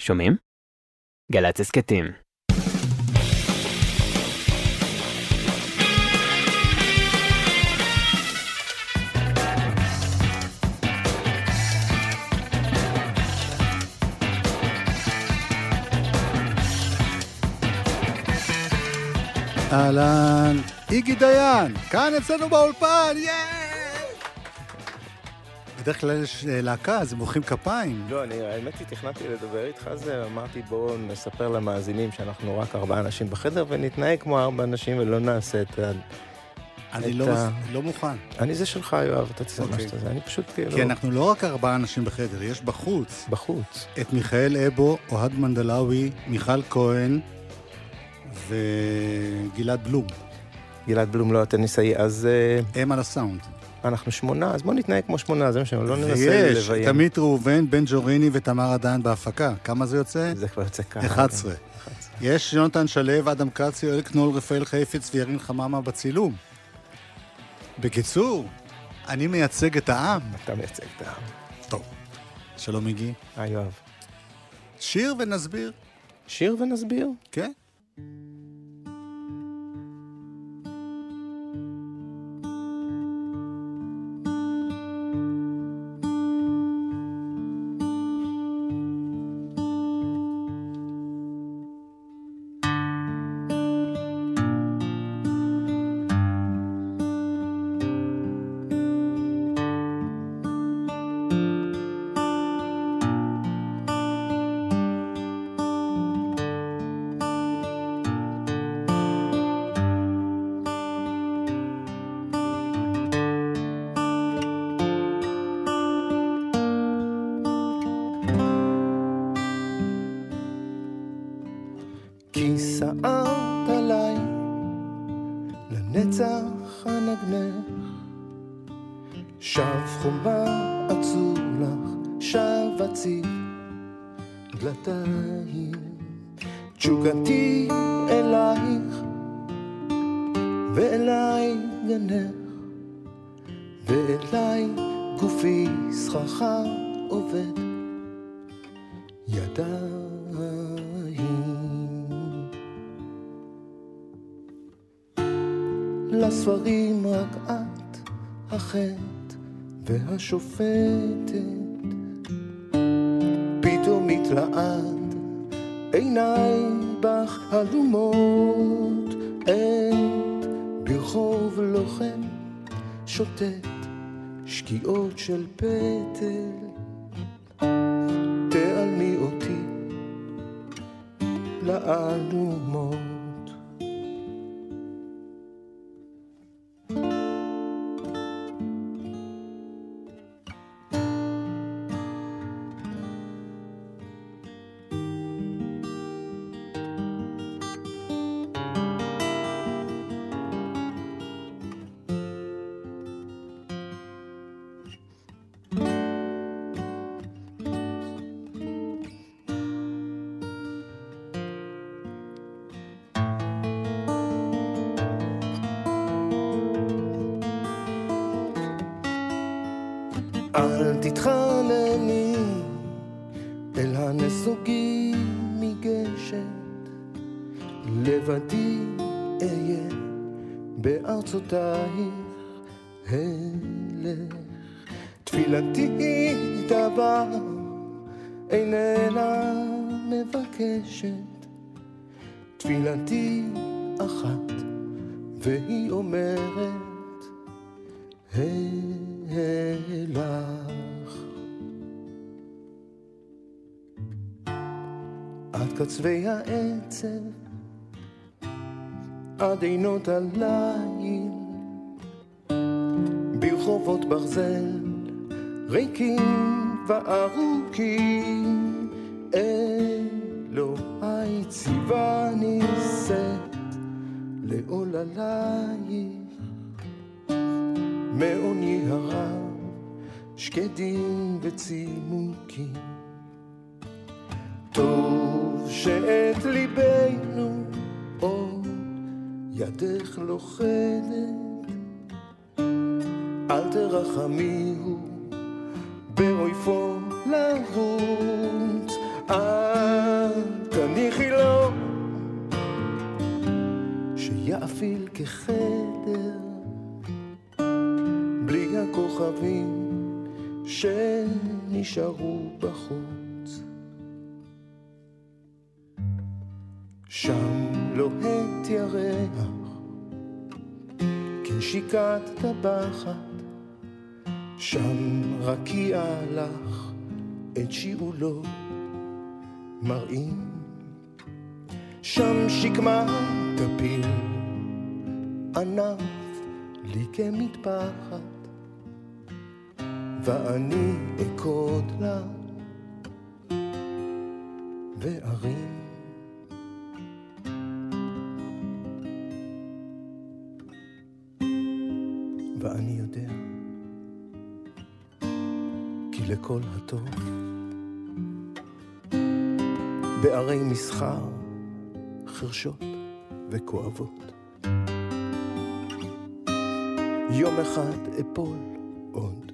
שומעים? גל"צ הסכתים. אהלן, איגי דיין, כאן אצלנו באולפן, יאיי! בדרך כלל יש אה, להקה, אז הם מוחאים כפיים. לא, אני, האמת היא, תכננתי לדבר איתך על זה, אמרתי בואו נספר למאזינים שאנחנו רק ארבעה אנשים בחדר ונתנהג כמו ארבעה אנשים ולא נעשה את ה... אני את לא, ה-. לא מוכן. אני זה שלך, יואב, אתה תעשה אוקיי. שאתה זה, אני פשוט כאילו... כי אנחנו לא רק ארבעה אנשים בחדר, יש בחוץ בחוץ. את מיכאל אבו, אוהד מנדלאווי, מיכל כהן וגלעד בלום. גלעד בלום לא הטניסאי, אז אה, הם על הסאונד. אנחנו שמונה, אז בואו נתנהג כמו שמונה, זה מה שאני לא ננסה ויש לביים. את עמית ראובן, בן ג'וריני ותמר עדיין בהפקה. כמה זה יוצא? זה כבר יוצא ככה. 11. 11. יש יונתן שלו, אדם כץ, יואל קנול, רפאל חפץ וירין חממה בצילום. בקיצור, אני מייצג את העם. אתה מייצג את העם. טוב. שלום איגי. אה, יואב. שיר ונסביר. שיר ונסביר. כן. ידיים. לספרים רק את החטא והשופטת. פתאום מתלעד עיניי בך הלומות. עת ברחוב לוחם שוטט שקיעות של פטל I אל תתחנני אל הנסוגים מגשת, לבדי אהיה בארצותייך קצווי העצב, עד עינות הליל, ברחובות ברזל, ריקים וארוכים, אלוהי ציווני שאת לעוללייך. מעוני הרב, שקדים וצימוקים. שאת ליבנו עוד ידך לוכדת. אל תרחמיהו באויפו לרוץ, אל תניחי לו שיאפיל כחדר בלי הכוכבים שנשארו בחוץ. שם לוהט ירח, כנשיקת טבחת, שם רקיע לך את שיעולו מראים. שם שקמה תפיל ענף לי כמטפחת, ואני אקוד לה וארים. ואני יודע, כי לכל הטוב בערי מסחר חרשות וכואבות. יום אחד אפול עוד,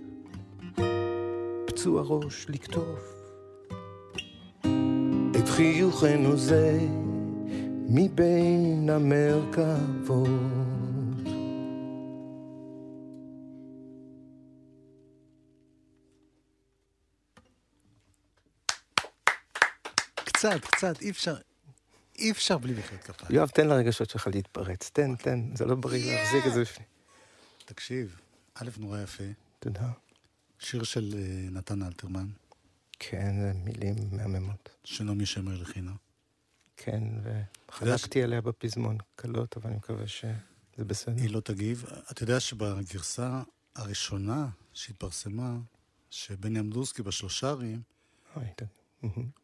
פצוע ראש לקטוף את חיוכנו זה מבין המרכבות. קצת, קצת, אי אפשר, אי אפשר בלי מחיאות כפיים. יואב, תן לרגשות שלך להתפרץ. תן, תן, זה לא בריא להחזיק את זה בפנים. תקשיב, א', נורא יפה. תודה. שיר של אה, נתן אלתרמן, כן, זה מילים מהממות. שנעמי שמר הלחינה. כן, וחלקתי עליה בפזמון קלות, אבל אני מקווה שזה בסדר. היא לא תגיב. אתה יודע שבגרסה הראשונה שהתפרסמה, שבני אמדורסקי ת- מהמם.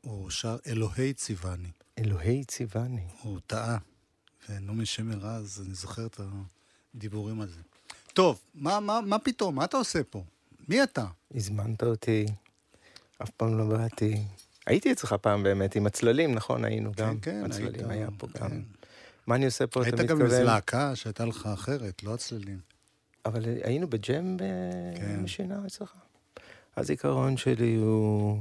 הוא שר אלוהי ציווני. אלוהי ציווני. הוא טעה. ונעמי שמר אז, אני זוכר את הדיבורים על זה. טוב, מה, מה, מה פתאום? מה אתה עושה פה? מי אתה? הזמנת אותי, אף פעם לא באתי. הייתי אצלך פעם באמת, עם הצללים, נכון? היינו גם. כן, הצללים היית, היה פה כן. גם. מה אני עושה פה, אתה היית מתכוון? גם עם איזה להקה שהייתה לך אחרת, לא הצללים. אבל היינו בג'ם כן. בשינה אצלך. הזיכרון שלי הוא...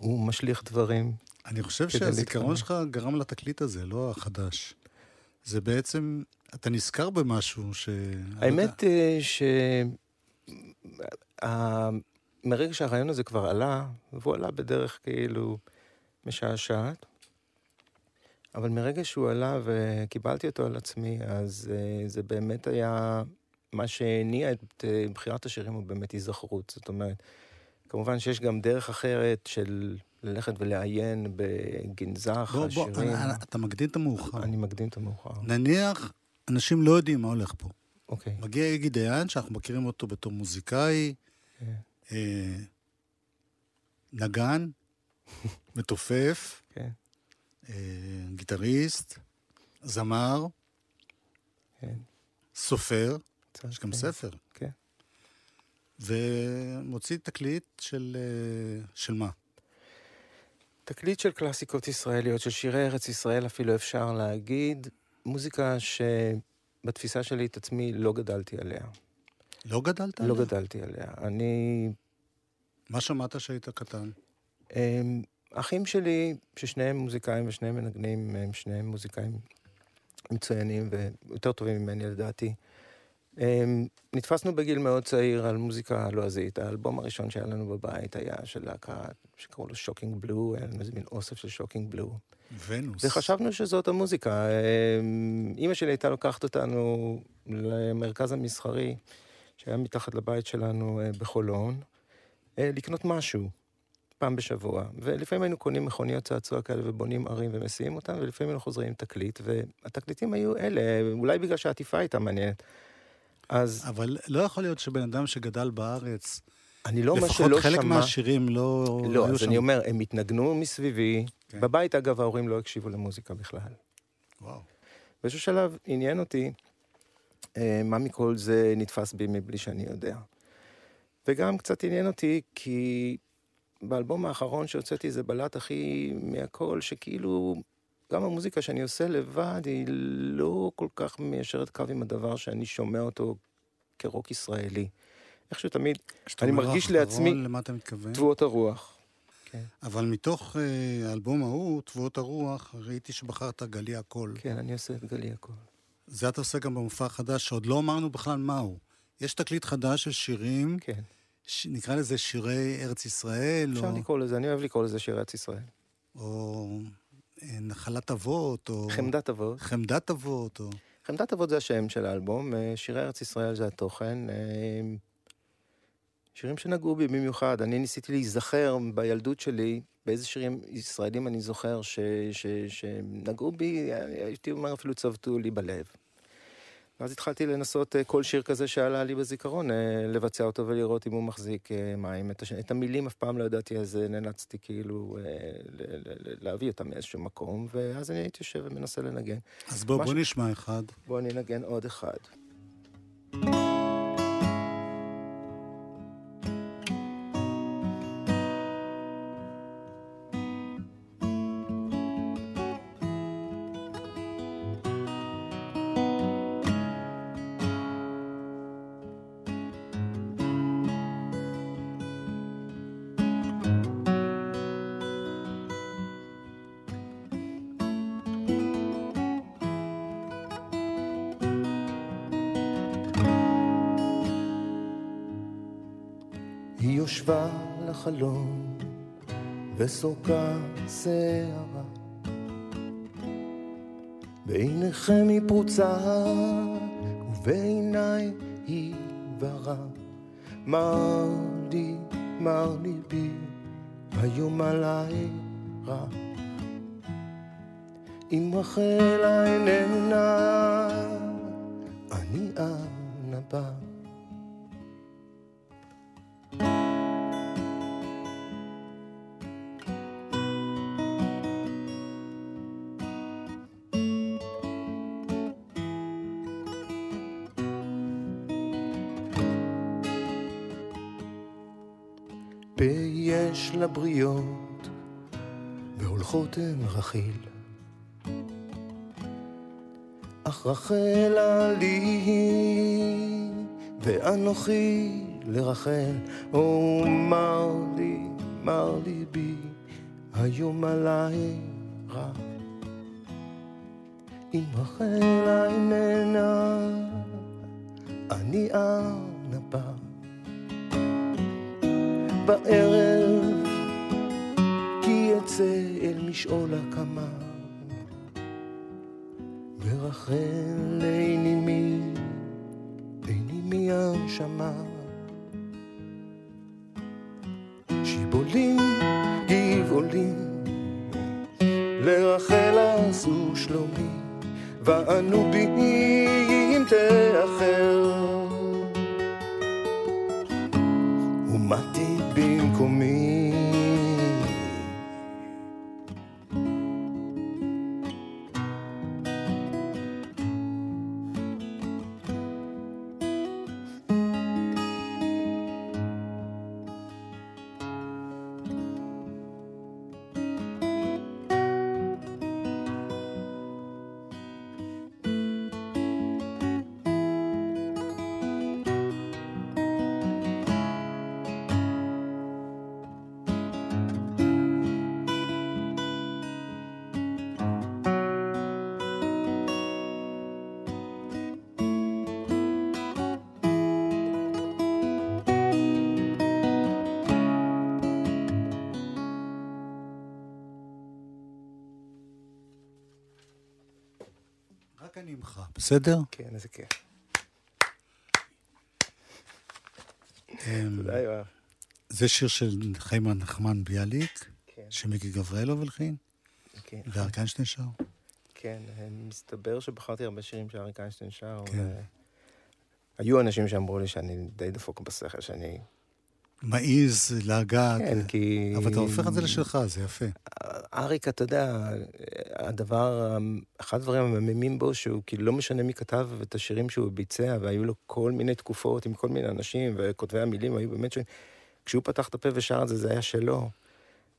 הוא משליך דברים. אני חושב שהזיכרון. שלך גרם לתקליט הזה, לא החדש. זה בעצם, אתה נזכר במשהו ש... האמת אה, ש... מרגע שהרעיון הזה כבר עלה, והוא עלה בדרך כאילו משעשעת, אבל מרגע שהוא עלה וקיבלתי אותו על עצמי, אז אה, זה באמת היה... מה שהניע את אה, בחירת השירים הוא באמת היזכרות. זאת אומרת, כמובן שיש גם דרך אחרת של ללכת ולעיין בגנזך בוא, בוא, השירים. אני- אתה מקדים את המאוחר. אני מקדים את המאוחר. נניח, אנשים לא יודעים מה הולך פה. אוקיי. מגיע איגי דיין, שאנחנו מכירים אותו בתור מוזיקאי, כן. אה, נגן, מתופף, כן. אה, גיטריסט, זמר, כן. סופר, יש גם כן. ספר. כן. ומוציא תקליט של, אה, של מה? תקליט של קלאסיקות ישראליות, של שירי ארץ ישראל אפילו אפשר להגיד, מוזיקה שבתפיסה שלי את עצמי לא גדלתי עליה. לא גדלת לא עליה? גדלתי עליה. אני... מה שמעת שהיית קטן? אחים שלי, ששניהם מוזיקאים ושניהם מנגנים, הם שניהם מוזיקאים מצוינים ויותר טובים ממני לדעתי. הם, נתפסנו בגיל מאוד צעיר על מוזיקה לועזית. האלבום הראשון שהיה לנו בבית היה של להקה שקראו לו Shocking Blue, היה לנו איזה מין אוסף של Shocking Blue. Venus. וחשבנו שזאת המוזיקה. אמ, אימא שלי הייתה לוקחת אותנו למרכז המסחרי, שהיה מתחת לבית שלנו אה, בחולון, אה, לקנות משהו, פעם בשבוע. ולפעמים היינו קונים מכוניות צעצוע כאלה ובונים ערים ומסיעים אותן, ולפעמים היינו חוזרים עם תקליט, והתקליטים היו אלה, אולי בגלל שהעטיפה הייתה מעניינת. אז אבל לא יכול להיות שבן אדם שגדל בארץ, אני לא אומר לפחות שלא חלק שמע... מהשירים לא... לא, אז שם. אני אומר, הם התנגנו מסביבי. כן. בבית, אגב, ההורים לא הקשיבו למוזיקה בכלל. וואו. באיזשהו שלב עניין אותי אה, מה מכל זה נתפס בי מבלי שאני יודע. וגם קצת עניין אותי כי באלבום האחרון שהוצאתי זה בלט הכי מהכל, שכאילו גם המוזיקה שאני עושה לבד היא לא כל כך מיישרת קו עם הדבר שאני שומע אותו כרוק ישראלי. איכשהו תמיד אני מרגיש לעצמי- למה אתה מתכוון? תבואות הרוח. כן, אבל מתוך אה, האלבום ההוא, תבואות הרוח, ראיתי שבחרת גלי הקול. כן, אני עושה את גלי הכל. זה אתה עושה גם במופע החדש, שעוד לא אמרנו בכלל מהו. יש תקליט חדש של שירים, כן. ש... נקרא לזה שירי ארץ ישראל, אפשר או, לקרוא לזה, אני אוהב לקרוא לזה שיר ארץ ישראל. או אה, נחלת אבות, או חמדת אבות. חמדת אבות, או... חמדת אבות זה השם של האלבום, אה, שירי ארץ ישראל זה התוכן. אה, שירים שנגעו בי במיוחד. אני ניסיתי להיזכר בילדות שלי, באיזה שירים ישראלים אני זוכר ש, ש, שנגעו בי, הייתי אומר אפילו צבטו לי בלב. ואז התחלתי לנסות אה, כל שיר כזה שעלה לי בזיכרון, אה, לבצע אותו ולראות אם הוא מחזיק אה, מים. את, הש... את המילים אף פעם לא ידעתי, אז נאלצתי כאילו ל... ל... להביא אותם מאיזשהו מקום, ואז אני הייתי יושב ומנסה לנגן. אז בוא, בוא ש... נשמע אחד. בוא אני אנגן עוד אחד. לחלום וסורקה שערה. בעיניכם היא פרוצה ובעיניי היא ורע מר לי, מר ליבי היום עליי רע. אם רחלה איננה אני אנה בא לבריות, והולכות הן רכיל. אך רחלה לי, ואנוכי לרחל, או מר לי, מר ליבי, היום עליי רע. אם רחלה איננה, אני בא. בערב, אל משעול הקמה, ורחל איני מי, איני מי הנשמה. שיבולים, גבעולים, לרחל עשו שלומי, ואנו בי אם תאחר. אני ממך, בסדר? כן, איזה כיף. אמ, תודה, יואב. זה שיר של חיימן נחמן ביאליק, כן, שמיקי גבריאלוב הלחין, כן, ואריק איינשטיין שר. כן, מסתבר שבחרתי הרבה שירים שאריק איינשטיין שר. כן. ו- היו אנשים שאמרו לי שאני די דפוק בשכל, שאני... מעז לגעת, כן, כי... אבל אתה הופך את זה לשלך, זה יפה. אריק, אתה יודע, הדבר, אחד הדברים המהממים בו, שהוא כאילו לא משנה מי כתב את השירים שהוא ביצע, והיו לו כל מיני תקופות עם כל מיני אנשים, וכותבי המילים היו באמת ש... כשהוא פתח את הפה ושר את זה, זה היה שלו.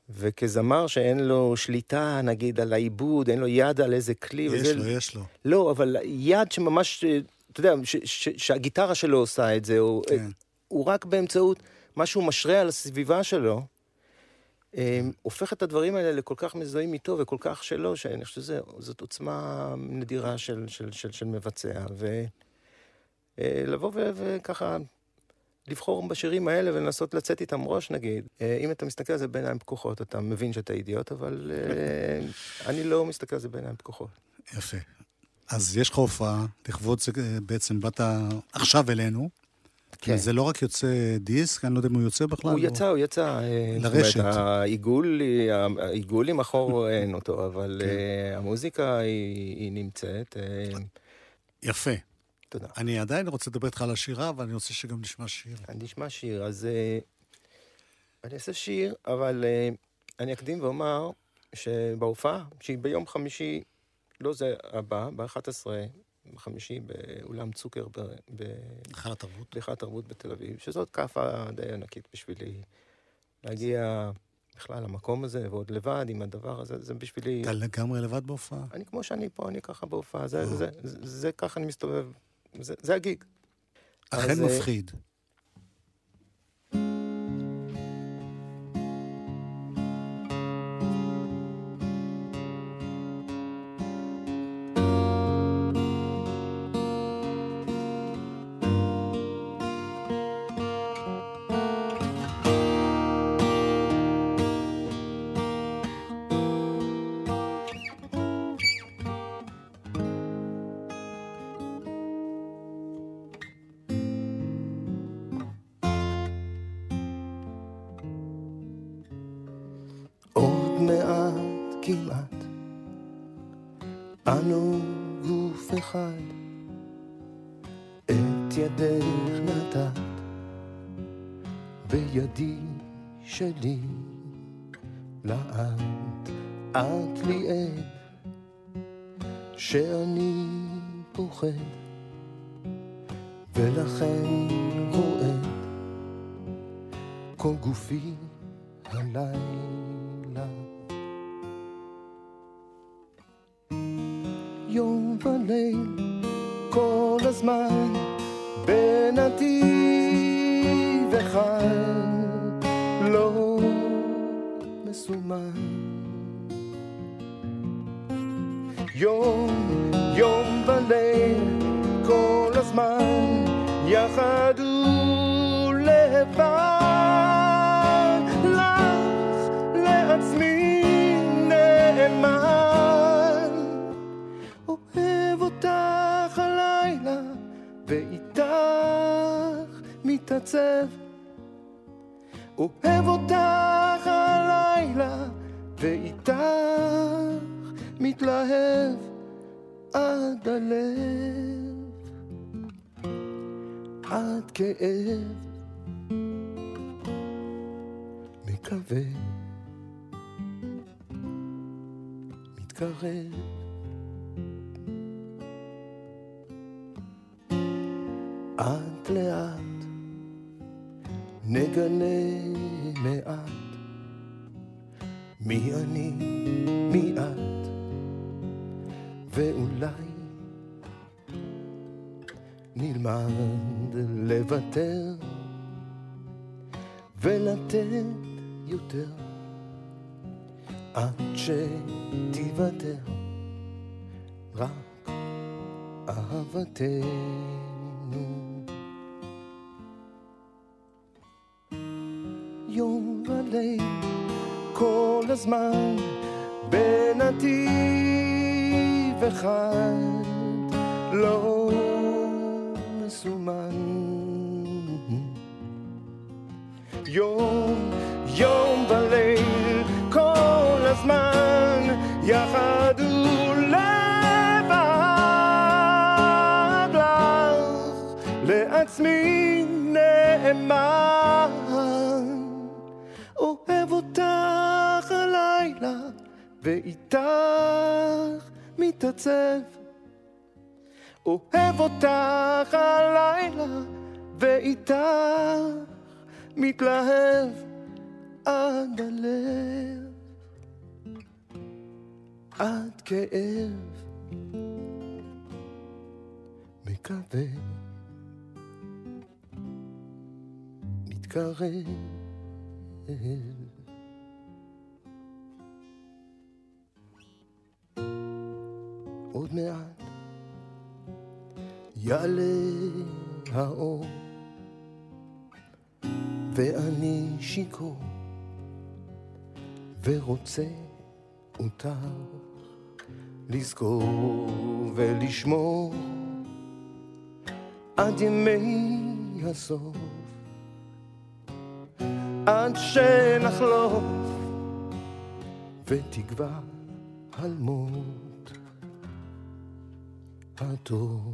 וכזמר שאין לו שליטה, נגיד, על העיבוד, אין לו יד על איזה כלי, יש וזה... לו, יש לו. לא, אבל יד שממש, אתה יודע, ש, ש, שהגיטרה שלו עושה את זה, כן. הוא רק באמצעות מה שהוא משרה על הסביבה שלו, אה, הופך את הדברים האלה לכל כך מזוהים איתו וכל כך שלו, שאני חושב שזאת עוצמה נדירה של, של, של, של מבצע. ולבוא וככה לבחור בשירים האלה ולנסות לצאת איתם ראש, נגיד. אם אתה מסתכל על זה בעיניים פקוחות, אתה מבין שאתה אידיוט, אבל אני לא מסתכל על זה בעיניים פקוחות. יפה. אז יש לך הופעה, לכבוד זה בעצם באת עכשיו אלינו. כן. זה לא רק יוצא דיסק, אני לא יודע אם הוא יוצא בכלל. הוא או... יצא, הוא יצא. לרשת. זאת אומרת, העיגול, העיגול עם החור אין אותו, אבל כן. uh, המוזיקה היא, היא נמצאת. Uh... יפה. תודה. אני עדיין רוצה לדבר איתך על השירה, אבל אני רוצה שגם נשמע שיר. אני נשמע שיר, אז אני אעשה שיר, אבל אני אקדים ואומר שבהופעה, שהיא ביום חמישי, לא זה הבא, ב-11 חמישי באולם צוקר בהיכל התרבות. בהיכל התרבות בתל אביב, שזאת כאפה די ענקית בשבילי להגיע בכלל למקום הזה, ועוד לבד עם הדבר הזה, זה בשבילי... אתה לגמרי לבד בהופעה? אני כמו שאני פה, אני ככה בהופעה, זה, זה, זה, זה, זה ככה אני מסתובב, זה, זה הגיג. אכן אז, מפחיד. שלי לאט את לי עד שאני פוחד ולכן רועד כל גופי הלילה יום, יום וליל, כל הזמן, יחד ולבד, לך לעצמי נאמן. אוהב אותך הלילה, ואיתך מתעצב. אוהב מתלהב עד הלב, עד כאב, מקווה, מתקרב. לאט לאט. נגלה מעט. מי אני, מי את, ואולי נלמד לוותר ולתת יותר עד שתיוותר רק אהבתנו. יום וליל, כל הזמן בנתיב אחד לא מסומן. יום, יום וליל, כל הזמן יחד ולבד לך לעצמי נאמן. אוהב אותך הלילה, ואיתך מתעצב. אוהב אותך הלילה, ואיתך מתלהב עד הלב, עד כאב, מקווה, מתקרב. עוד מעט יעלה האור ואני שיכור ורוצה אותך לזכור ולשמור עד ימי הסוף עד שנחלוף ותגבר המות הטוב.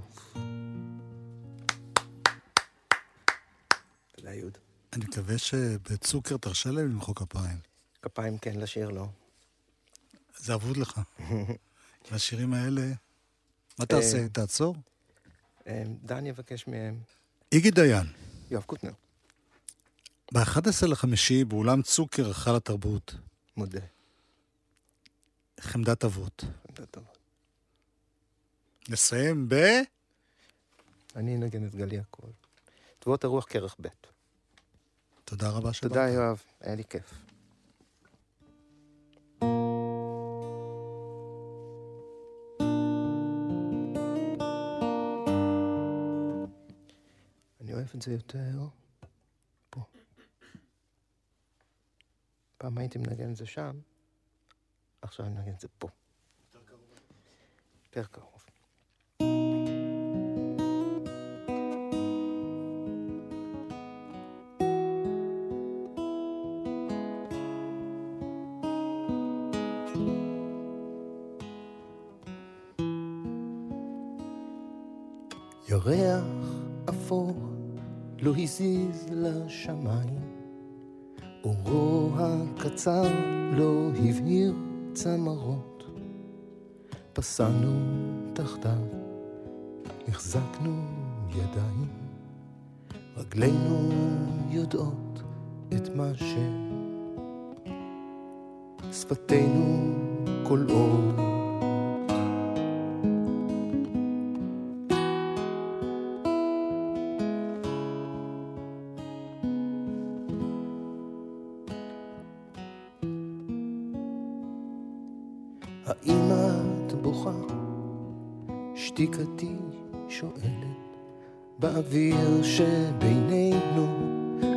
תודה, יהוד. אני מקווה שבצוקר תרשה להם למחוא כפיים. כפיים כן לשיר לא. זה אבוד לך. והשירים האלה, מה תעשה? תעצור? אה, דן יבקש מהם. איגי דיין, יואב קוטנר, ב-11 לחמישי באולם צוקר היכל התרבות, מודה. חמדת אבות. תודה טוב. נסיים ב... אני אנגן את גלי הקול. תבואות הרוח כרך ב'. תודה רבה שבאת. תודה, יואב. היה לי כיף. אני אוהב את זה יותר פה. פעם הייתי מנגן את זה שם, עכשיו אני מנגן את זה פה. יותר קרוב. ירח אפור לא הזיז לשמיים, אורו הקצר לא הבהיר צמרות. פסענו תחתיו, החזקנו ידיים, רגלינו יודעות את מה ש... שפתינו כל אור. האם את בוכה? שתיקתי שואלת באוויר שבינינו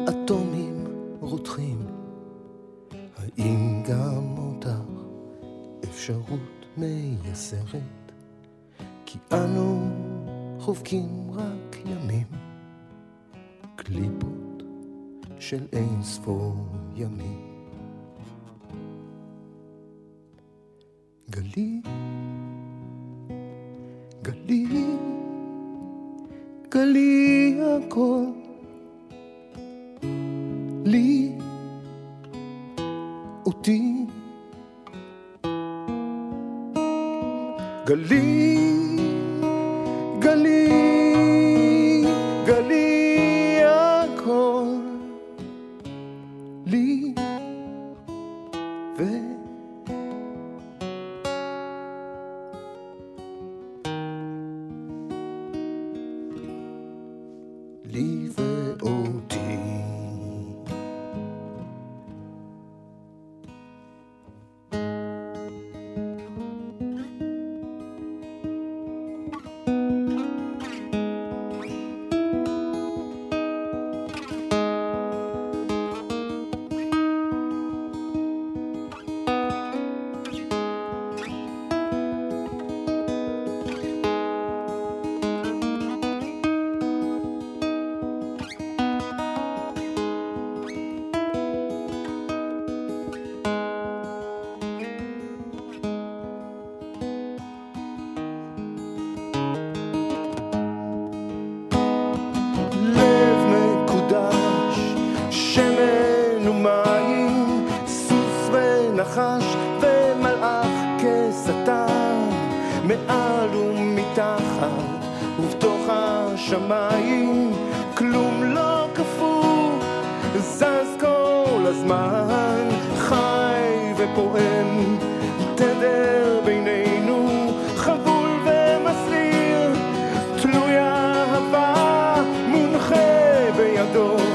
אטומים רותחים. האם גם אותך אפשרות מייסרת? כי אנו חובקים רק ימים, קליפות של אין ספור ימים. גלי, גלי, גלי הכל, לי, אותי. גלי, גלי, pecado.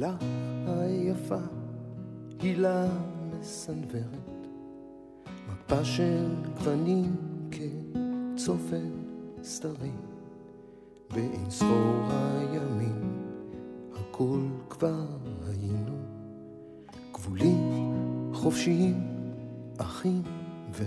לך היפה, הילה מסנוורת, מפה של גוונים כצופן סתרים, באין ספור הימים, הכל כבר היינו, גבולים חופשיים, אחים ו...